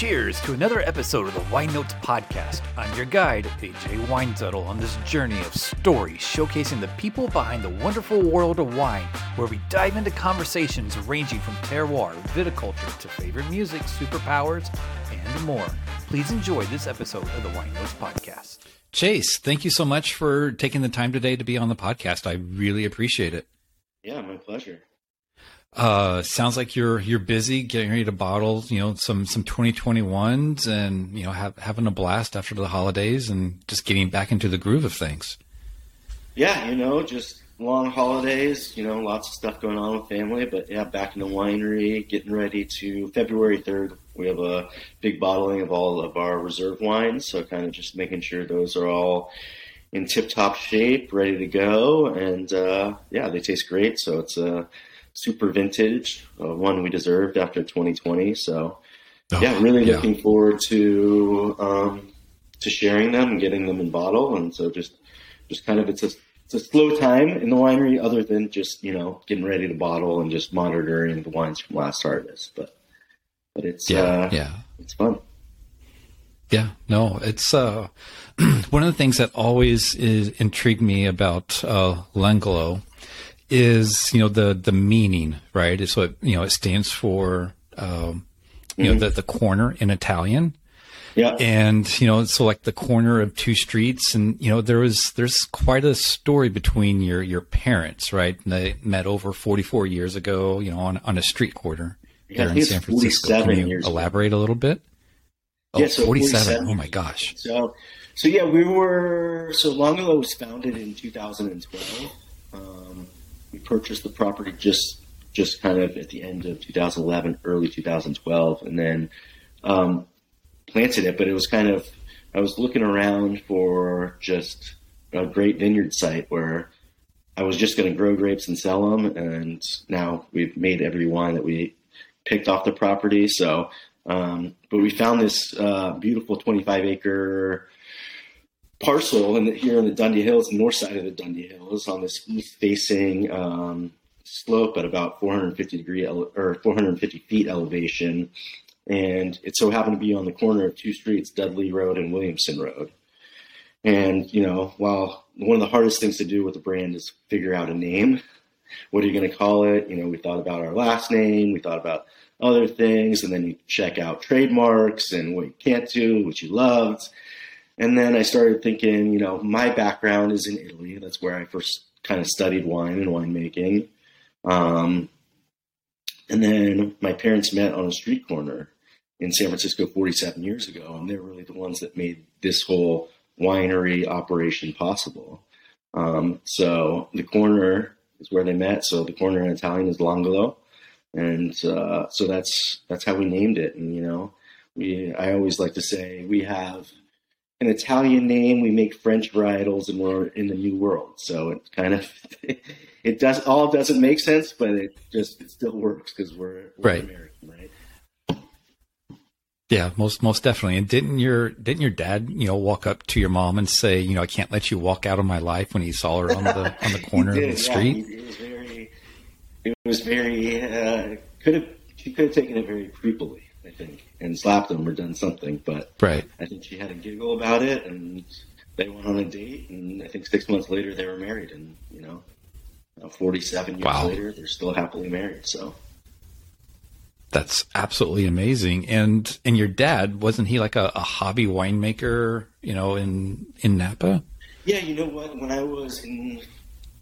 cheers to another episode of the Wine Notes Podcast. I'm your guide, AJ Weinzettel, on this journey of stories showcasing the people behind the wonderful world of wine, where we dive into conversations ranging from terroir, viticulture, to favorite music, superpowers, and more. Please enjoy this episode of the Wine Notes Podcast. Chase, thank you so much for taking the time today to be on the podcast. I really appreciate it. Yeah, my pleasure. Uh, sounds like you're you're busy getting ready to bottle, you know, some some 2021s, and you know, have, having a blast after the holidays, and just getting back into the groove of things. Yeah, you know, just long holidays. You know, lots of stuff going on with family, but yeah, back in the winery, getting ready to February 3rd. We have a big bottling of all of our reserve wines, so kind of just making sure those are all in tip top shape, ready to go, and uh, yeah, they taste great. So it's a super vintage, uh, one we deserved after 2020. So, oh, yeah, really yeah. looking forward to um, to sharing them and getting them in bottle. And so, just just kind of it's a it's a slow time in the winery, other than just you know getting ready to bottle and just monitoring the wines from last harvest. But but it's yeah uh, yeah it's fun. Yeah, no, it's uh, one of the things that always is intrigued me about uh, is you know the the meaning right it's what you know it stands for um, you mm-hmm. know the the corner in Italian. Yeah. And you know so like the corner of two streets. And you know there was there's quite a story between your your parents right? And they met over 44 years ago you know on on a street corner yeah, there in San Francisco. Can you elaborate ago. a little bit? Oh, yeah, so 47. 47 oh my gosh. So so yeah we were so L'Angolo was founded in 2012 um, we purchased the property just just kind of at the end of 2011, early 2012, and then um, planted it. But it was kind of I was looking around for just a great vineyard site where I was just going to grow grapes and sell them, and now we've made every wine that we picked off the property. So, um, but we found this uh, beautiful 25 acre parcel in the, here in the Dundee Hills, the north side of the Dundee Hills, on this east-facing um, slope at about 450 degree ele- or 450 feet elevation, and it so happened to be on the corner of two streets, Dudley Road and Williamson Road. And you know, while one of the hardest things to do with a brand is figure out a name. What are you going to call it? You know, we thought about our last name, we thought about other things, and then you check out trademarks and what you can't do, what you loved and then I started thinking, you know, my background is in Italy. That's where I first kind of studied wine and winemaking. Um, and then my parents met on a street corner in San Francisco 47 years ago, and they're really the ones that made this whole winery operation possible. Um, so the corner is where they met. So the corner in Italian is L'Angolo, and uh, so that's that's how we named it. And you know, we I always like to say we have an Italian name. We make French varietals, and we're in the new world. So it kind of it does all doesn't make sense, but it just it still works because we're, we're right. American, right? Yeah, most most definitely. And didn't your didn't your dad, you know, walk up to your mom and say, you know, I can't let you walk out of my life when he saw her on the on the corner of the street? Yeah, it was very, it was very uh, could have she could have taken it very creepily. I think, and slapped them or done something. But right. I think she had a giggle about it, and they went on a date, and I think six months later they were married, and you know, 47 years wow. later they're still happily married. So that's absolutely amazing. And and your dad wasn't he like a, a hobby winemaker? You know, in in Napa. Yeah, you know what? When I was in,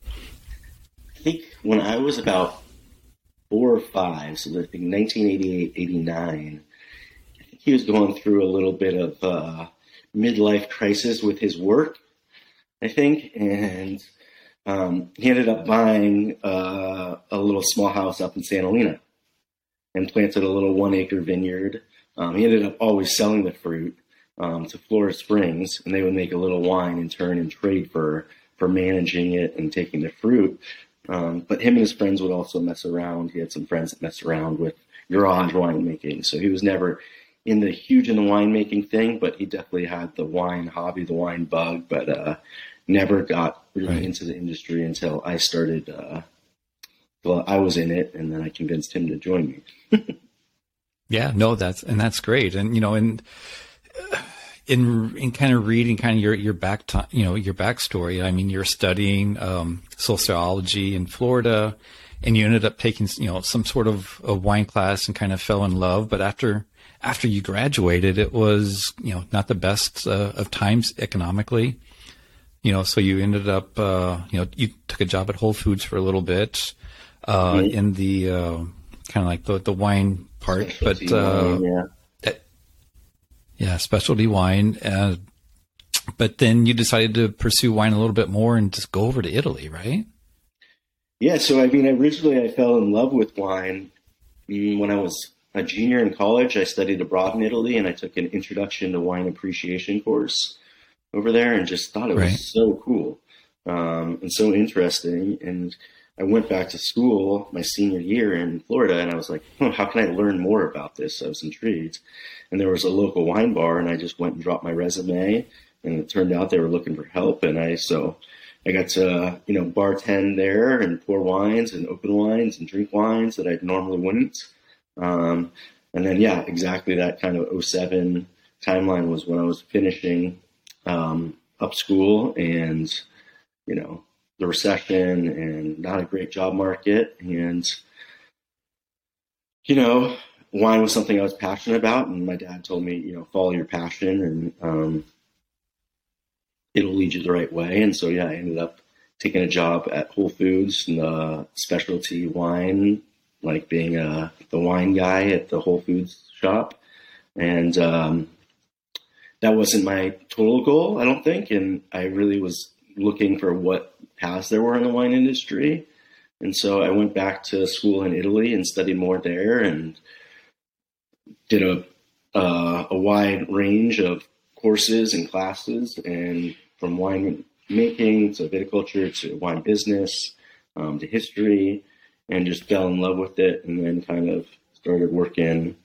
I think when I was about four or five, so I think 1988, 89, he was going through a little bit of uh, midlife crisis with his work, I think, and um, he ended up buying uh, a little small house up in St. Helena and planted a little one acre vineyard. Um, he ended up always selling the fruit um, to Flora Springs, and they would make a little wine in turn and trade for for managing it and taking the fruit. Um, but him and his friends would also mess around. He had some friends that messed around with garage winemaking. So he was never in the huge in the winemaking thing, but he definitely had the wine hobby, the wine bug, but uh, never got really right. into the industry until I started. Uh, well, I was in it, and then I convinced him to join me. Yeah, no, that's and that's great, and you know, and in in kind of reading kind of your your back time, you know, your backstory. I mean, you're studying um, sociology in Florida, and you ended up taking you know some sort of a wine class and kind of fell in love. But after after you graduated, it was you know not the best uh, of times economically. You know, so you ended up uh, you know you took a job at Whole Foods for a little bit uh, mm-hmm. in the uh, kind of like the the wine part, Specialty but uh, wine, yeah yeah, specialty wine. Uh, but then you decided to pursue wine a little bit more and just go over to Italy, right? Yeah. So I mean, originally I fell in love with wine when I was a junior in college. I studied abroad in Italy, and I took an introduction to wine appreciation course over there, and just thought it right. was so cool um, and so interesting. And I went back to school my senior year in Florida, and I was like, oh, "How can I learn more about this?" I was intrigued, and there was a local wine bar, and I just went and dropped my resume, and it turned out they were looking for help, and I so I got to you know bartend there and pour wines and open wines and drink wines that I normally wouldn't, um, and then yeah, exactly that kind of 07 timeline was when I was finishing um, up school and you know the recession and not a great job market and you know wine was something I was passionate about, and my dad told me, you know, follow your passion, and um, it'll lead you the right way. And so, yeah, I ended up taking a job at Whole Foods in the specialty wine, like being uh, the wine guy at the Whole Foods shop, and um, that wasn't my total goal, I don't think. And I really was looking for what paths there were in the wine industry. And so I went back to school in Italy and studied more there and did a uh, a wide range of courses and classes, and from wine making to viticulture to wine business um, to history, and just fell in love with it, and then kind of started working.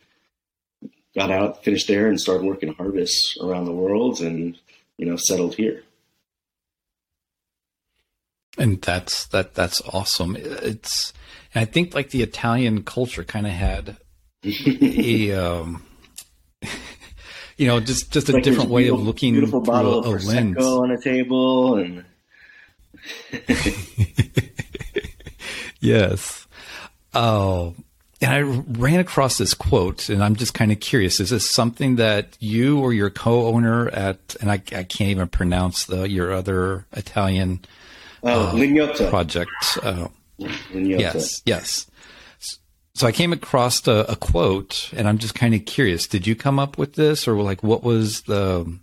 Got out, finished there, and started working harvests around the world, and you know settled here. And that's that. That's awesome. It's. I think like the Italian culture kind of had a um, you know just just a like different way of looking beautiful bottle a, a of lens on a table and yes oh and I ran across this quote, and I'm just kind of curious: is this something that you or your co-owner at, and I, I can't even pronounce the your other Italian oh, uh, project? Uh, yes, yes. So I came across a, a quote, and I'm just kind of curious. Did you come up with this, or like what was the?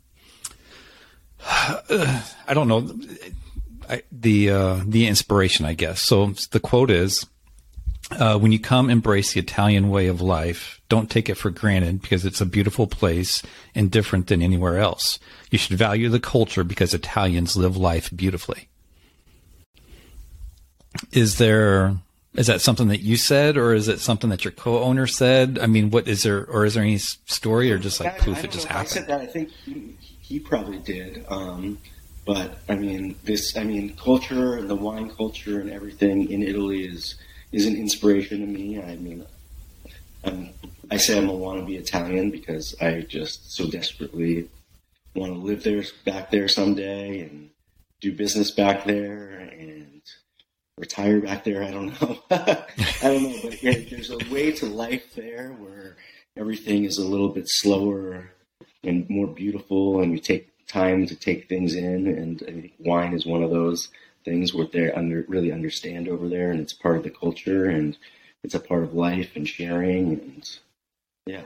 I don't know. I, the uh, the inspiration, I guess. So the quote is, uh, "When you come, embrace the Italian way of life. Don't take it for granted because it's a beautiful place and different than anywhere else. You should value the culture because Italians live life beautifully." Is there is that something that you said, or is it something that your co-owner said? I mean, what is there, or is there any story, or just like poof, it just happened? I said that. I think he, he probably did. Um, but I mean, this, I mean, culture and the wine culture and everything in Italy is is an inspiration to me. I mean, I'm, I say I'm a wannabe Italian because I just so desperately want to live there, back there someday, and do business back there, and retire back there. I don't know. I don't know, but yeah, there's a way to life there where everything is a little bit slower and more beautiful, and you take time to take things in. And I think wine is one of those things where they under really understand over there, and it's part of the culture, and it's a part of life and sharing, and yeah.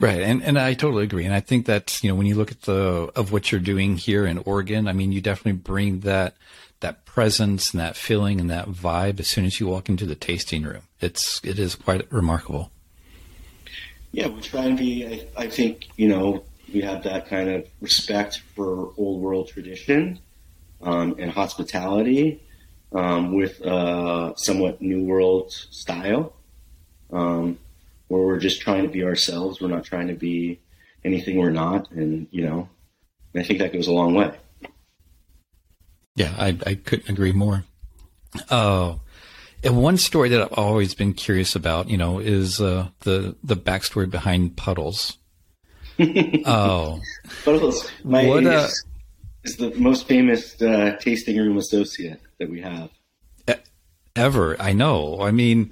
Right, and and I totally agree, and I think that you know when you look at the of what you're doing here in Oregon, I mean, you definitely bring that that presence and that feeling and that vibe as soon as you walk into the tasting room. It's it is quite remarkable. Yeah, we try and be. I, I think you know we have that kind of respect for old world tradition um, and hospitality um, with a somewhat new world style, um, where we're just trying to be ourselves. We're not trying to be anything we're not, and you know, I think that goes a long way. Yeah, I, I couldn't agree more. Oh, And one story that I've always been curious about, you know, is uh, the the backstory behind Puddles. Oh, Puddles, my what, uh, is, the most famous uh, tasting room associate that we have ever. I know. I mean,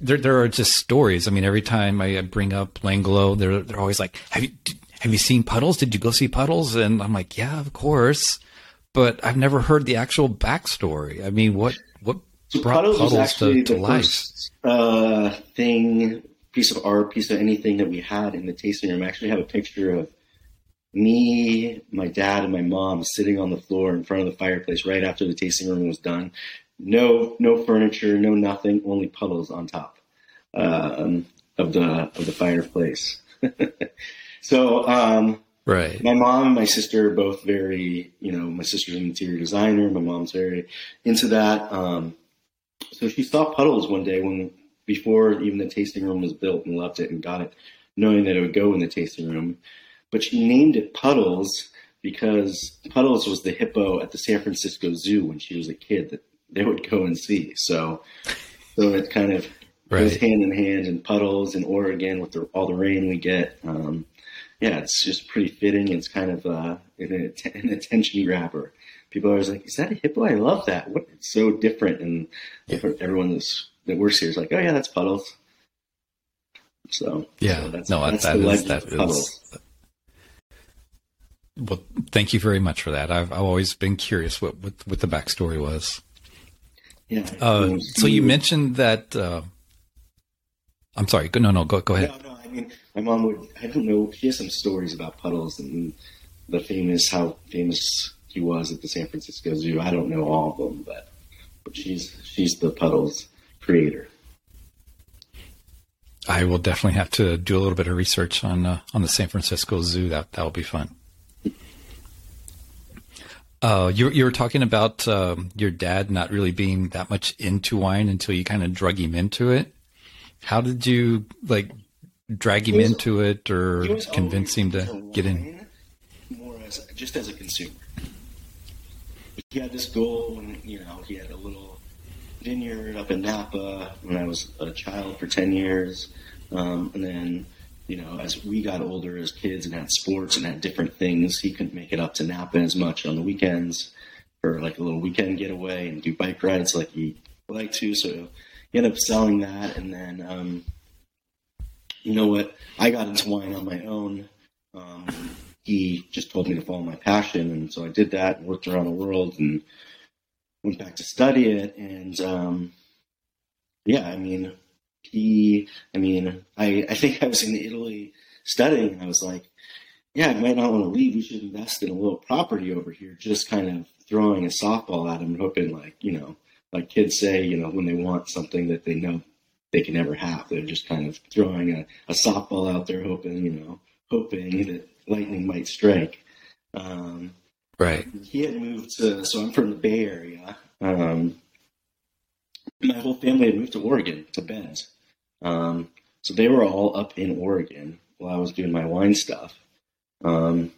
there there are just stories. I mean, every time I bring up L'Angolo, they're they're always like, "Have you have you seen Puddles? Did you go see Puddles?" And I'm like, "Yeah, of course." But I've never heard the actual backstory. I mean, what what so brought Puddles, Puddles to, to life? First, uh, thing, piece of art, piece of anything that we had in the tasting room. I actually have a picture of me, my dad, and my mom sitting on the floor in front of the fireplace right after the tasting room was done. No, no furniture, no nothing, only puddles on top um, of the of the fireplace. so um, Right. My mom and my sister are both very, you know, my sister's an interior designer. My mom's very into that. Um, so she saw puddles one day when before even the tasting room was built and loved it and got it, knowing that it would go in the tasting room. But she named it Puddles because Puddles was the hippo at the San Francisco Zoo when she was a kid that they would go and see. So, so it kind of right. goes hand in hand. And Puddles in Oregon with the, all the rain we get. Um, yeah, it's just pretty fitting. It's kind of uh, an, an, attention grabber. People are always like, "Is that a hippo?" I love that. What? It's so different, and yeah. everyone that's, that here is like, "Oh yeah, that's puddles." So yeah, so that's, no, that's that is, that is, Well, thank you very much for that. I've, I've always been curious what, what, what the backstory was. Yeah. Uh, so you mentioned that. Uh, I'm sorry. No, no, go go ahead. No, no, I mean, my mom would. I don't know. She has some stories about Puddles and the famous how famous he was at the San Francisco Zoo. I don't know all of them, but but she's she's the Puddles creator. I will definitely have to do a little bit of research on uh, on the San Francisco Zoo. That that will be fun. Uh, you you were talking about uh, your dad not really being that much into wine until you kind of drug him into it. How did you like drag him was, into it or convince him to get in? More as just as a consumer. He had this goal when you know he had a little vineyard up in Napa when I was a child for ten years, um, and then you know as we got older as kids and had sports and had different things, he couldn't make it up to Napa as much on the weekends for like a little weekend getaway and do bike rides like he liked to. So he ended up selling that, and then. Um, you know what? I got into wine on my own. Um, he just told me to follow my passion, and so I did that and worked around the world and went back to study it. And um, yeah, I mean, he, I mean, I, I think I was in Italy studying, and I was like, yeah, I might not want to leave. We should invest in a little property over here. Just kind of throwing a softball at him, hoping like, you know, like kids say, you know, when they want something that they know they can never have. They're just kind of throwing a, a softball out there, hoping you know, hoping that lightning might strike. Um, right. He had moved to, so I'm from the Bay Area. Um, my whole family had moved to Oregon, to Bend. Um, so they were all up in Oregon while I was doing my wine stuff. Um,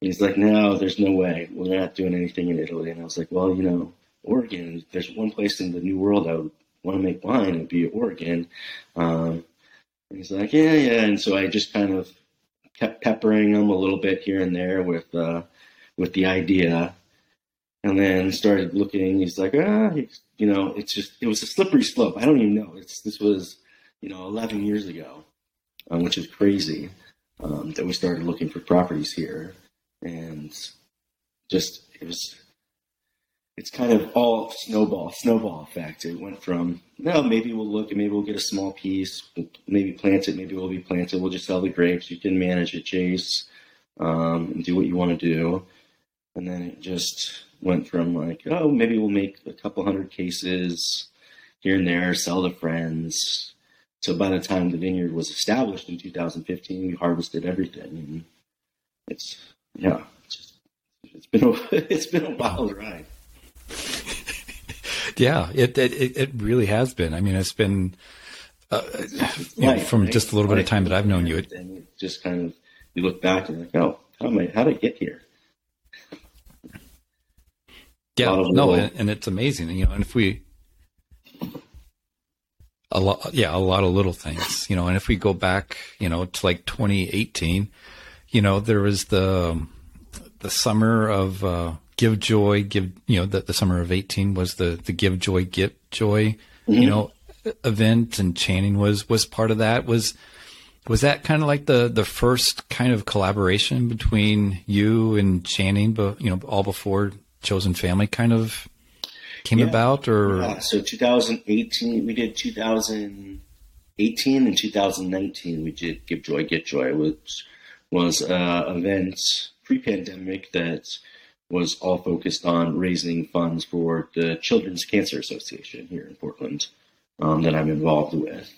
he's like, no, there's no way. We're not doing anything in Italy. And I was like, well, you know, Oregon, there's one place in the New World I would want to make wine, it'd be Oregon. Um, and he's like, yeah, yeah. And so I just kind of kept peppering him a little bit here and there with uh, with the idea, and then started looking. He's like, ah, you know, it's just it was a slippery slope. I don't even know. It's this was you know 11 years ago, um, which is crazy um, that we started looking for properties here, and just it was it's kind of all snowball, snowball effect. It went from, no, maybe we'll look and maybe we'll get a small piece, maybe plant it, maybe we'll be planted. We'll just sell the grapes. You can manage it, Chase, um, and do what you want to do. And then it just went from like, oh, maybe we'll make a couple hundred cases here and there, sell to friends. So by the time the vineyard was established in 2015, we harvested everything. And it's, yeah, it's, just, it's been a, it's been a wild ride. yeah, it, it it really has been. I mean, it's been uh, you know, from right. just a little bit of time that I've known you. It, just kind of you look back and like, oh, how am I? How did I get here? Yeah, no, and, and, it's amazing. You know, and if we A lot, yeah, a lot of little things, you know. And if we go back, you know, to like 2018, you know, there was the the summer of uh, Give Joy, Give, you know, the, the summer of 18 was the the Give Joy, Get Joy, mm-hmm. you know, event, and Channing was was part of that. Was was that kind of like the the first kind of collaboration between you and Channing, but you know, all before Chosen Family kind of came yeah. about, or yeah. so 2018 we did 2018 and 2019 we did Give Joy, Get Joy, which was uh, event pre-pandemic that was all focused on raising funds for the Children's Cancer Association here in Portland um, that I'm involved with.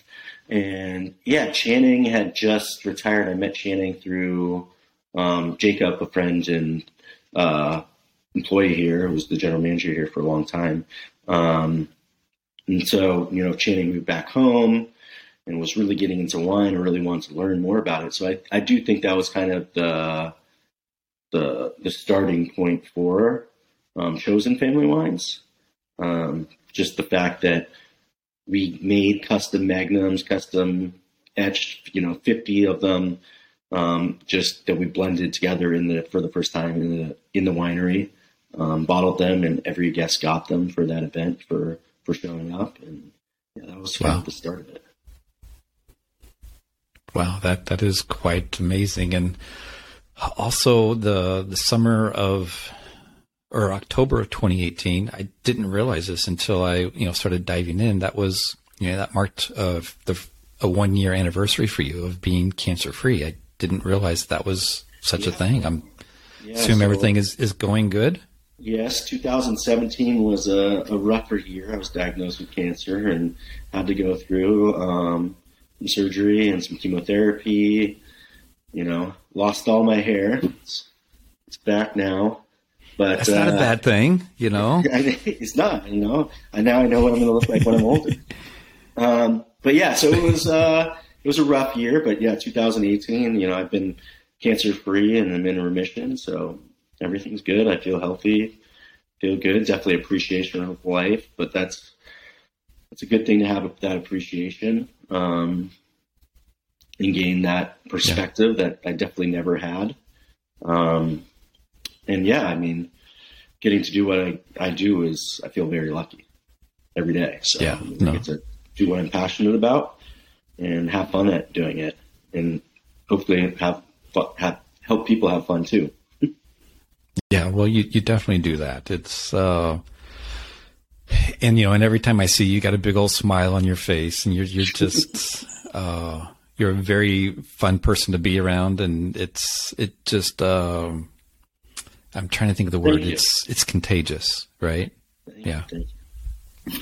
And yeah, Channing had just retired. I met Channing through um, Jacob, a friend and uh, employee here, who was the general manager here for a long time. Um, and so, you know, Channing moved back home and was really getting into wine and really wanted to learn more about it. So I, I do think that was kind of the the the starting point for um, chosen family wines. Um, just the fact that we made custom magnums, custom etched, you know, 50 of them, um, just that we blended together in the for the first time in the in the winery, um, bottled them, and every guest got them for that event for for showing up, and yeah, that was wow. the start of it. Wow, that that is quite amazing, and also the the summer of or October of 2018. I didn't realize this until I, you know, started diving in. That was, you know, that marked uh, the a one year anniversary for you of being cancer free. I didn't realize that was such yeah. a thing. I'm yeah, assume so, everything is is going good. Yes, 2017 was a, a, rougher year. I was diagnosed with cancer and had to go through um, some surgery and some chemotherapy. You know, lost all my hair. It's, it's back now. But that's not uh, a bad thing, you know. It's not, you know. And now I know what I'm going to look like when I'm older. Um, but yeah, so it was uh, it was a rough year, but yeah, 2018. You know, I've been cancer free and I'm in remission, so everything's good. I feel healthy, feel good. Definitely appreciation of life, but that's it's a good thing to have that appreciation um, and gain that perspective yeah. that I definitely never had. Um, and yeah, I mean, getting to do what I, I do is I feel very lucky every day. So yeah, I, no. get to do what I'm passionate about and have fun at doing it, and hopefully have, fun, have help people have fun too. Yeah, well, you you definitely do that. It's uh, and you know, and every time I see you, you got a big old smile on your face, and you're you're just uh, you're a very fun person to be around, and it's it just. Uh, I'm trying to think of the word. It's it's contagious, right? Thank yeah. You.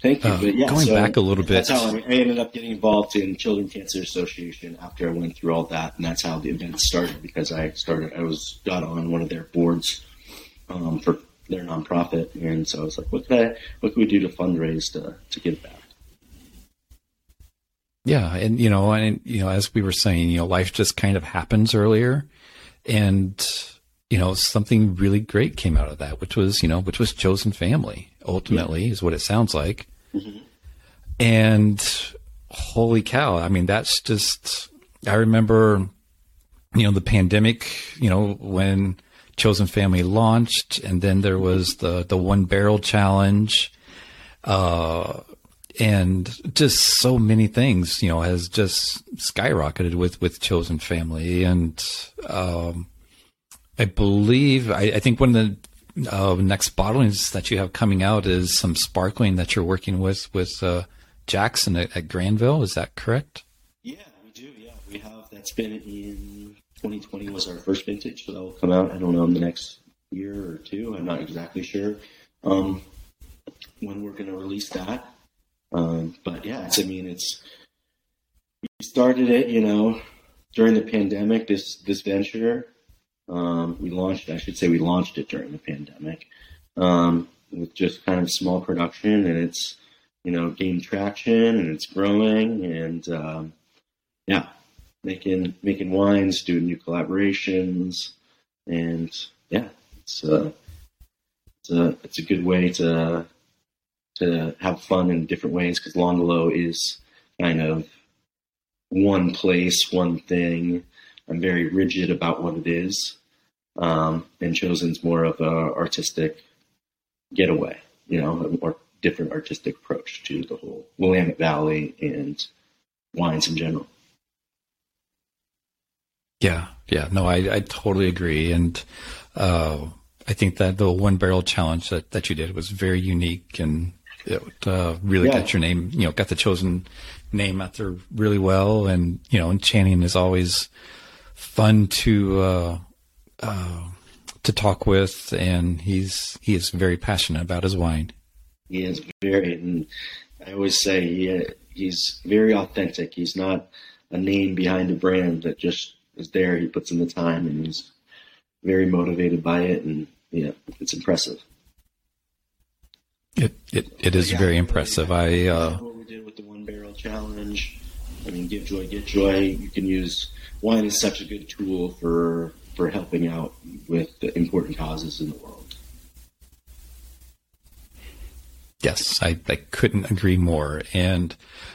Thank you. Uh, but yeah, going so back a little bit. That's how I ended up getting involved in Children Cancer Association after I went through all that, and that's how the event started because I started. I was got on one of their boards um, for their nonprofit, and so I was like, "What can I? What can we do to fundraise to to give back?" Yeah, and you know, and you know, as we were saying, you know, life just kind of happens earlier, and you know, something really great came out of that, which was, you know, which was chosen family ultimately yeah. is what it sounds like. Mm-hmm. And holy cow. I mean, that's just, I remember, you know, the pandemic, you know, when chosen family launched and then there was the, the one barrel challenge, uh, and just so many things, you know, has just skyrocketed with, with chosen family and, um, I believe, I, I think one of the uh, next bottlings that you have coming out is some sparkling that you're working with with uh, Jackson at, at, Granville. Is that correct? Yeah, we do. Yeah, we have. That's been in 2020 was our first vintage, so that will come out. I don't know in the next year or two. I'm not exactly sure um, when we're going to release that. Um, but yeah, it's. I mean, it's. We started it, you know, during the pandemic. This this venture um, we launched, I should say, we launched it during the pandemic um, with just kind of small production, and it's you know gained traction and it's growing, and um, yeah, making making wines, doing new collaborations, and yeah, it's a uh, it's a it's a good way to to have fun in different ways because L'Angolo is kind of one place, one thing. I'm very rigid about what it is, um, and Chosen's more of a artistic getaway, you know, a more different artistic approach to the whole Willamette Valley and wines in general. Yeah, yeah, no, I, I totally agree, and uh, I think that the one barrel challenge that, that you did was very unique and it uh, really yeah. got your name, you know, got the chosen name out there really well. And, you know, and Channing is always fun to, uh, uh, to talk with. And he's, he is very passionate about his wine. He is very, and I always say he, he's very authentic. He's not a name behind a brand that just is there. He puts in the time and he's very motivated by it. And, yeah, it's impressive. It it, it is yeah, very impressive. I uh, what we did with the one barrel challenge. I mean, give joy, get joy. You can use wine is such a good tool for for helping out with the important causes in the world. Yes, I, I couldn't agree more. And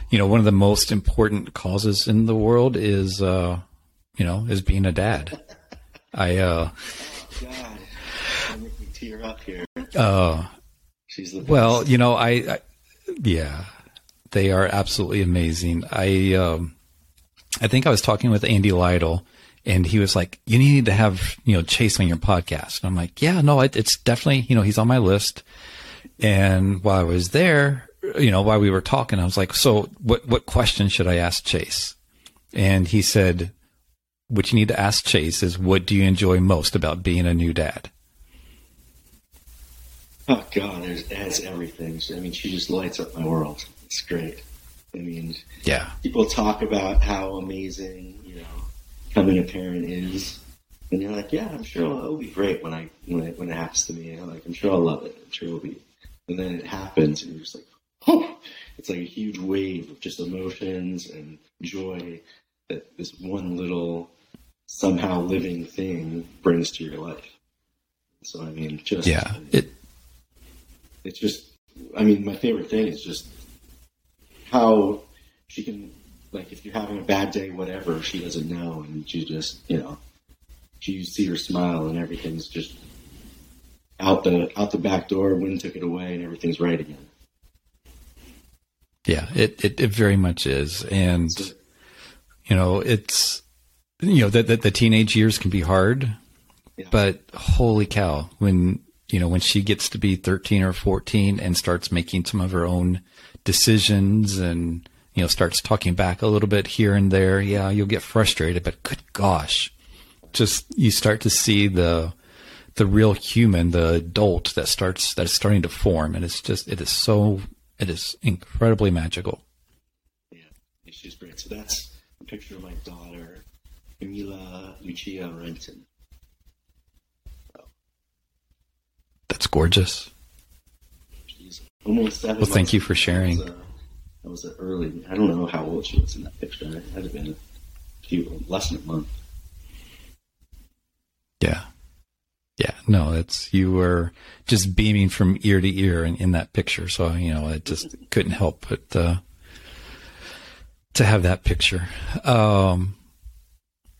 you know, one of the most important causes in the world is uh, you know is being a dad. I uh, oh, God, I'm making tear up here. Uh, She's the best. well, you know, I, I, yeah, they are absolutely amazing. I um, I think I was talking with Andy Lytle, and he was like, "You need to have you know Chase on your podcast." And I'm like, "Yeah, no, it, it's definitely you know he's on my list." And while I was there, you know, while we were talking, I was like, "So what what question should I ask Chase?" And he said, "What you need to ask Chase is what do you enjoy most about being a new dad?" Oh God, it has everything. I mean, she just lights up my world. It's great. I mean, yeah. People talk about how amazing you know becoming a parent is, and you're like, yeah, I'm sure it'll, be great when I when it when it happens to me. I'm like, I'm sure I'll love it. I'm sure it'll be. And then it happens, and you're just like, oh, it's like a huge wave of just emotions and joy that this one little somehow living thing brings to your life. So I mean, just yeah, it it's just, I mean, my favorite thing is just how she can, like, if you're having a bad day, whatever, she doesn't know, and she just, you know, she see her smile, and everything's just out the out the back door. Wind took it away, and everything's right again. Yeah, it it, it very much is, and so, you know, it's you know that the, the, teenage years can be hard, yeah. but holy cow, when you know, when she gets to be 13 or 14 and starts making some of her own decisions and, you know, starts talking back a little bit here and there, yeah, you'll get frustrated, but good gosh, just you start to see the, the real human, the adult that starts, that's starting to form. And it's just, it is so, it is incredibly magical. Yeah, she's great. So that's a picture of my daughter, Camila Lucia Renton. That's gorgeous. Almost seven. Well, thank you for sharing. That was, was early. I don't know how old she was in that picture. It had to been a few less than a month. Yeah. Yeah, no, it's you were just beaming from ear to ear in, in that picture. So you know, I just couldn't help but uh, to have that picture. Um,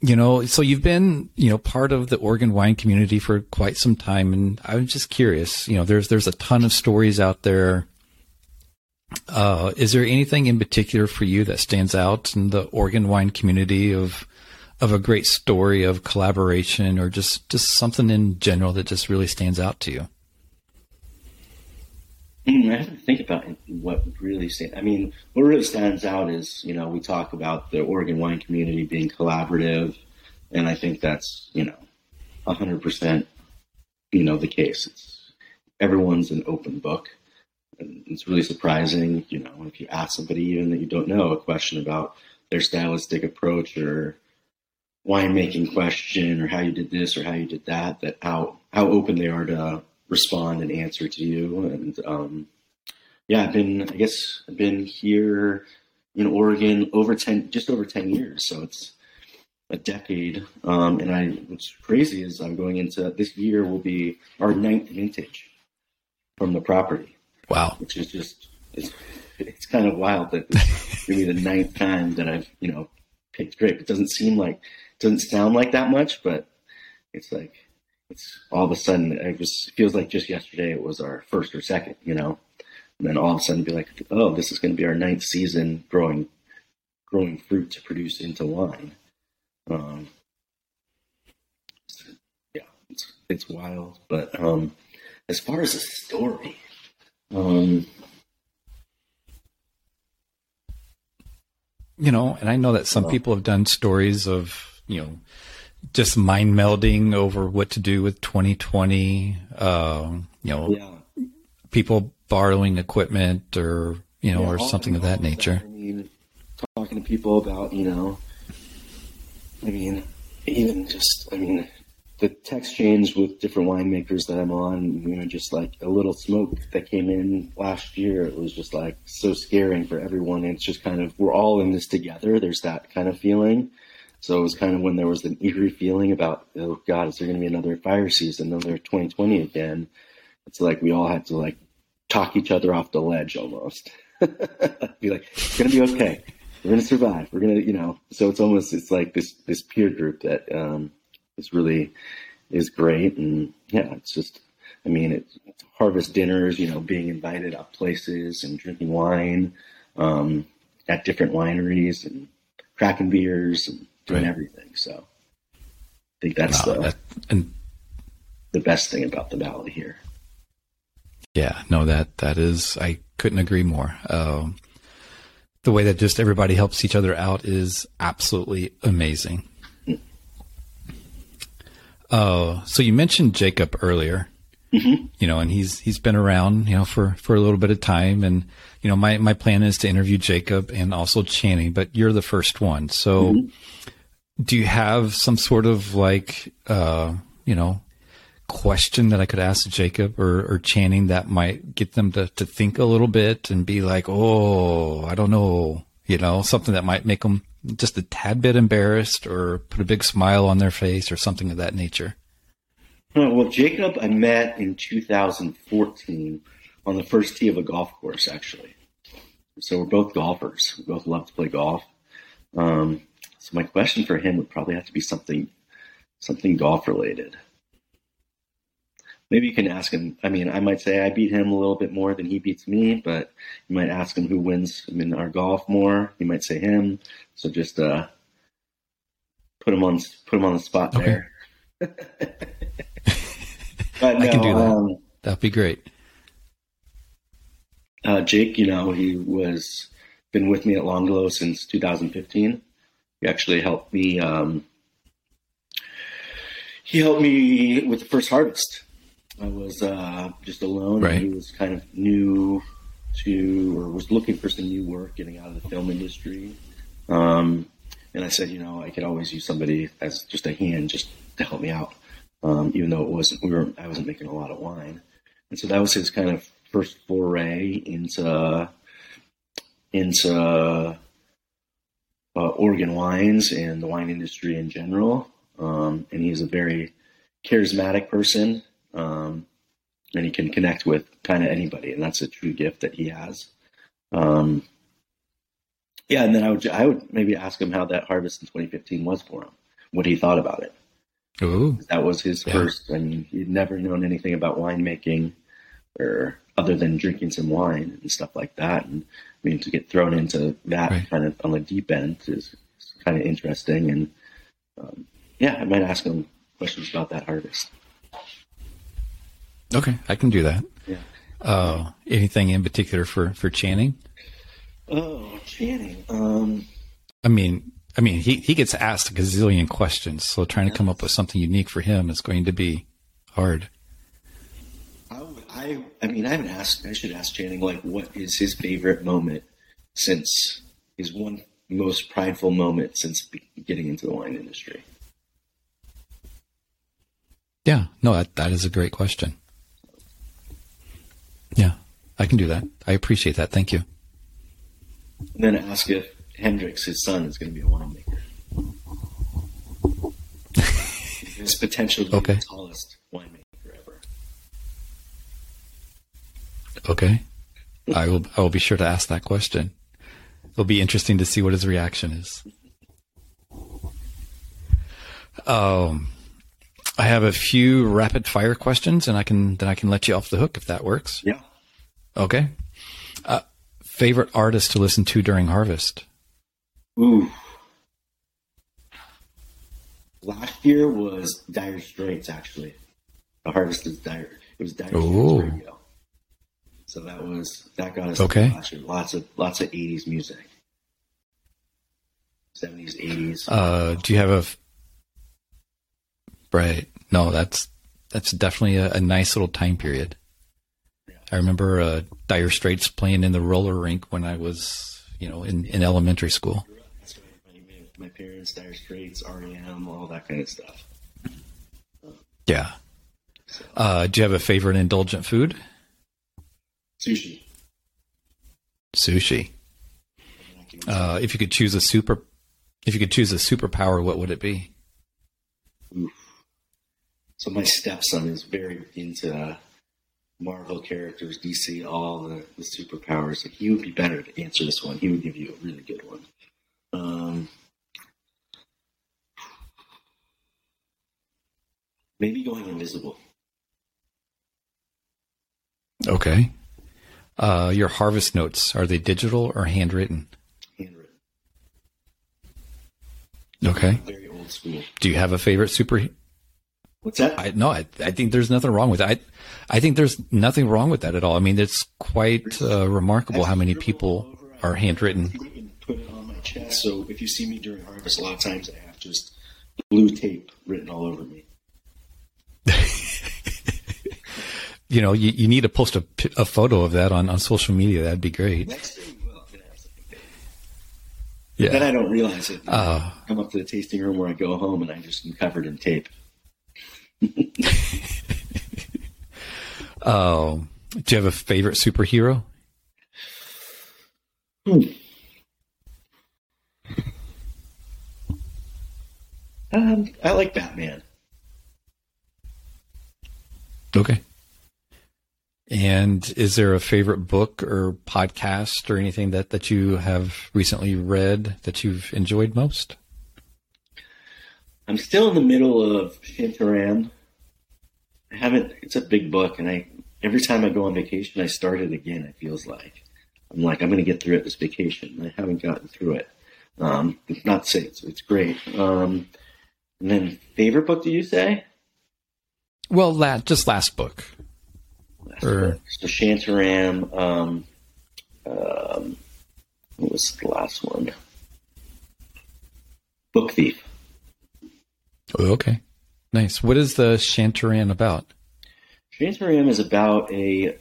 you know, so you've been, you know, part of the Oregon wine community for quite some time, and I'm just curious. You know, there's there's a ton of stories out there. Uh, is there anything in particular for you that stands out in the Oregon wine community of of a great story of collaboration, or just just something in general that just really stands out to you? Mm, I have to think about what really stands. I mean, what really stands out is you know we talk about the Oregon wine community being collaborative, and I think that's you know, hundred percent, you know, the case. It's everyone's an open book, and it's really surprising. You know, if you ask somebody even that you don't know a question about their stylistic approach or winemaking question or how you did this or how you did that, that how how open they are to respond and answer to you. And um, yeah, I've been, I guess, I've been here in Oregon over ten, just over ten years. So it's a decade. Um, and I, what's crazy is I'm going into this year will be our ninth vintage from the property. Wow. Which is just it's, it's kind of wild that it's be the ninth time that I've you know picked grape. It doesn't seem like doesn't sound like that much, but it's like it's all of a sudden it was feels like just yesterday it was our first or second, you know, and then all of a sudden be like, oh, this is going to be our ninth season growing growing fruit to produce into wine. Um, yeah, it's it's wild, but um, as far as a story, um, you know, and I know that some Well- people have done stories of, you know, just mind melding over what to do with 2020. Um, you know, yeah, people borrowing equipment or, you know, Yeah, or something of that nature. I mean, talking to people about, you know, I mean, even just, I mean, the text chains with different winemakers that I'm on, you know, just like a little smoke that came in last year. It was just like so scaring for everyone. It's just kind of, we're all in this together. There's that kind of feeling. So it was kind of when there was an eerie feeling about, oh God, is there going to be another fire season, another 2020 again? It's like we all had to like talk each other off the ledge almost. be like, it's gonna be okay. We're gonna survive. We're gonna, you know. So it's almost it's like this this peer group that um, is really is great, and yeah, it's just. I mean, it's harvest dinners, you know, being invited up places and drinking wine um, at different wineries and cracking beers and doing Right. everything. So I think that's Wow, the that, and the best thing about the valley here. yeah, no, that, that is, I couldn't agree more. Um, the way that just everybody helps each other out is absolutely amazing. Uh, so you mentioned Jacob earlier, you know, and he's he's been around, you know, for for a little bit of time, and you know, my my plan is to interview Jacob and also Channing, but you're the first one. So, do you have some sort of like, uh, you know, question that I could ask Jacob or, or Channing that might get them to, to think a little bit and be like, oh, I don't know, you know, something that might make them just a tad bit embarrassed or put a big smile on their face or something of that nature. Well, Jacob, I met in 2014 on the first tee of a golf course, actually. So we're both golfers. We both love to play golf. Um, so my question for him would probably have to be something, something golf related. Maybe you can ask him. I mean, I might say I beat him a little bit more than he beats me, but you might ask him who wins in our golf more. You might say him. So just uh, put him on put him on the spot Okay. there. But I can do that. Um, That'd be great. uh, Jake, you know, he was been with me at L'Angolo since 2015. He actually helped me. Um, he helped me with the first harvest. I was uh, just alone. Right. And he was kind of new to, or was looking for some new work, getting out of the film industry. Um, and I said, you know, I could always use somebody as just a hand, just to help me out. Um, even though it wasn't, we were, I wasn't making a lot of wine. And so that was his kind of first foray into into uh, Oregon wines and the wine industry in general. Um, and he's a very charismatic person, um, and he can connect with kind of anybody, and that's a true gift that he has. Um, yeah, and then I would I would maybe ask him how that harvest in 2015 was for him, what he thought about it Ooh, that was his Yeah. first. I mean, he'd never known anything about winemaking or other than drinking some wine and stuff like that. And I mean, to get thrown into that Right. kind of on the deep end is, is kind of interesting. And um, yeah, I might ask him questions about that harvest. okay, I can do that. Yeah. Uh, anything in particular for, for Channing? Oh, Channing. Um, I mean, I mean, he, he gets asked a gazillion questions, so trying to come up with something unique for him is going to be hard. I, I, mean, I haven't asked. I should ask Channing like, what is his favorite moment since his one most prideful moment since getting into the wine industry. Yeah, no, that, that is a great question. Yeah, I can do that. I appreciate that. Thank you. And then ask if Hendrix, his son, is going to be a winemaker. his potential to be Okay. the tallest winemaker ever. Okay. I will. I will be sure to ask that question. It'll be interesting to see what his reaction is. Um, I have a few rapid fire questions, and I can then I can let you off the hook if that works. Yeah. Okay. Uh, favorite artist to listen to during harvest? Ooh. Last year was Dire Straits, actually. The harvest is Dire. It was Dire Straits Ooh. Radio. So that was that got us Okay. Lots of lots of eighties music. Seventies, eighties. Uh, do you have a? f- Right. No, that's that's definitely a, a nice little time period. I remember uh, Dire Straits playing in the roller rink when I was, you know, in, in elementary school. My, my parents, Dire Straits, REM, all that kind of stuff. Yeah. Uh, do you have a favorite indulgent food? Sushi. Sushi. Uh, if you could choose a super, if you could choose a superpower, what would it be? So my stepson is very into uh, Marvel characters, DC, all the, the superpowers. He would be better to answer this one. He would give you a really good one. Um, maybe going invisible. Okay. Uh, your harvest notes are they digital or handwritten? Handwritten. Okay. Very old school. Do you have a favorite super? What's that? I no, I, I think there's nothing wrong with that. I, I think there's nothing wrong with that at all. I mean, it's quite uh, remarkable how many people are handwritten. put it on my chest. So if you see me during harvest, a lot of times I have just blue tape written all over me. You know, you, you need to post a, a photo of that on, on social media. That'd be great. Next year we. I'm have something big. Then I don't realize it. Uh, come up to the tasting room where I go home and I just am covered in tape. Oh, do you have a favorite superhero? Hmm. Um, I like Batman. Okay. And is there a favorite book or podcast or anything that, that you have recently read that you've enjoyed most? I'm still in the middle of Shantaram. I haven't. It's a big book, and I every time I go on vacation, I start it again. It feels like I'm like I'm going to get through it this vacation. I haven't gotten through it. Um, it's not say it's, it's great. Um, and then favorite book? Do you say? Well, la- just last book. Or- So Shantaram. Um, um, what was the last one? Book Thief. Oh, okay. Nice. What is the Shantaram about? Shantaram is about a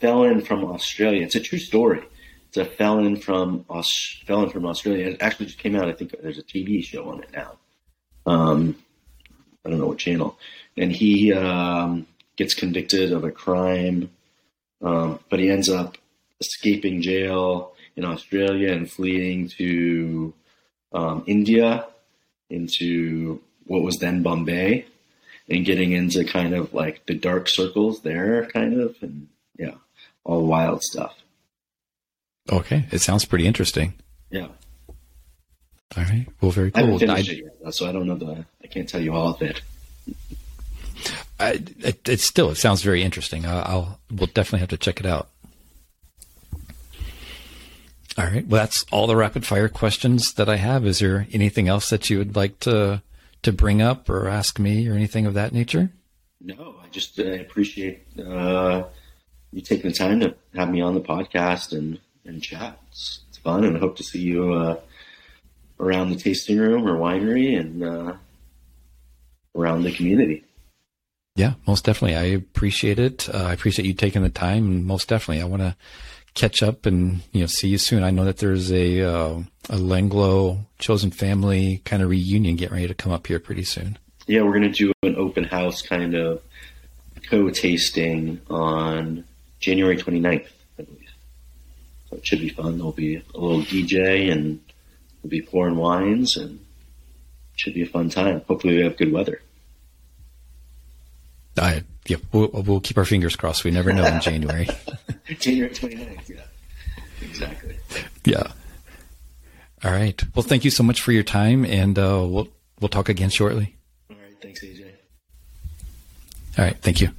felon from Australia. It's a true story. It's a felon from Aus- felon from Australia. It actually just came out. I think there's a TV show on it now. Um, I don't know what channel. And he um, gets convicted of a crime, um, but he ends up escaping jail in Australia and fleeing to um, India, into what was then Bombay and getting into kind of like the dark circles there, kind of, and yeah, all wild stuff. Okay. It sounds pretty interesting. Yeah, All right. Well, very cool. I haven't finished I, it yet, so I don't know the. I can't tell you all of it. I, it, it's still, it sounds very interesting. I, I'll, we'll definitely have to check it out. All right. Well, that's all the rapid fire questions that I have. Is there anything else that you would like to, to bring up or ask me or anything of that nature? No, I just uh, appreciate uh, you taking the time to have me on the podcast and and chat. It's, it's fun, and I hope to see you uh, around the tasting room or winery and uh, around the community. Yeah, most definitely. I appreciate it. Uh, I appreciate you taking the time, and most definitely, I want to catch up and you know see you soon. I know that there's a uh, a L'Angolo chosen family kind of reunion getting ready to come up here pretty soon. Yeah, we're gonna do an open house kind of co-tasting on January 29th, I believe. So it should be fun. There'll be a little DJ and we'll be pouring wines and it should be a fun time. Hopefully we have good weather. I yeah, we'll, we'll keep our fingers crossed. We never know in January. January 29th, yeah. Exactly. Yeah. All right. Well, thank you so much for your time, and uh, we'll we'll talk again shortly. All right. Thanks, AJ. All right. Thank you.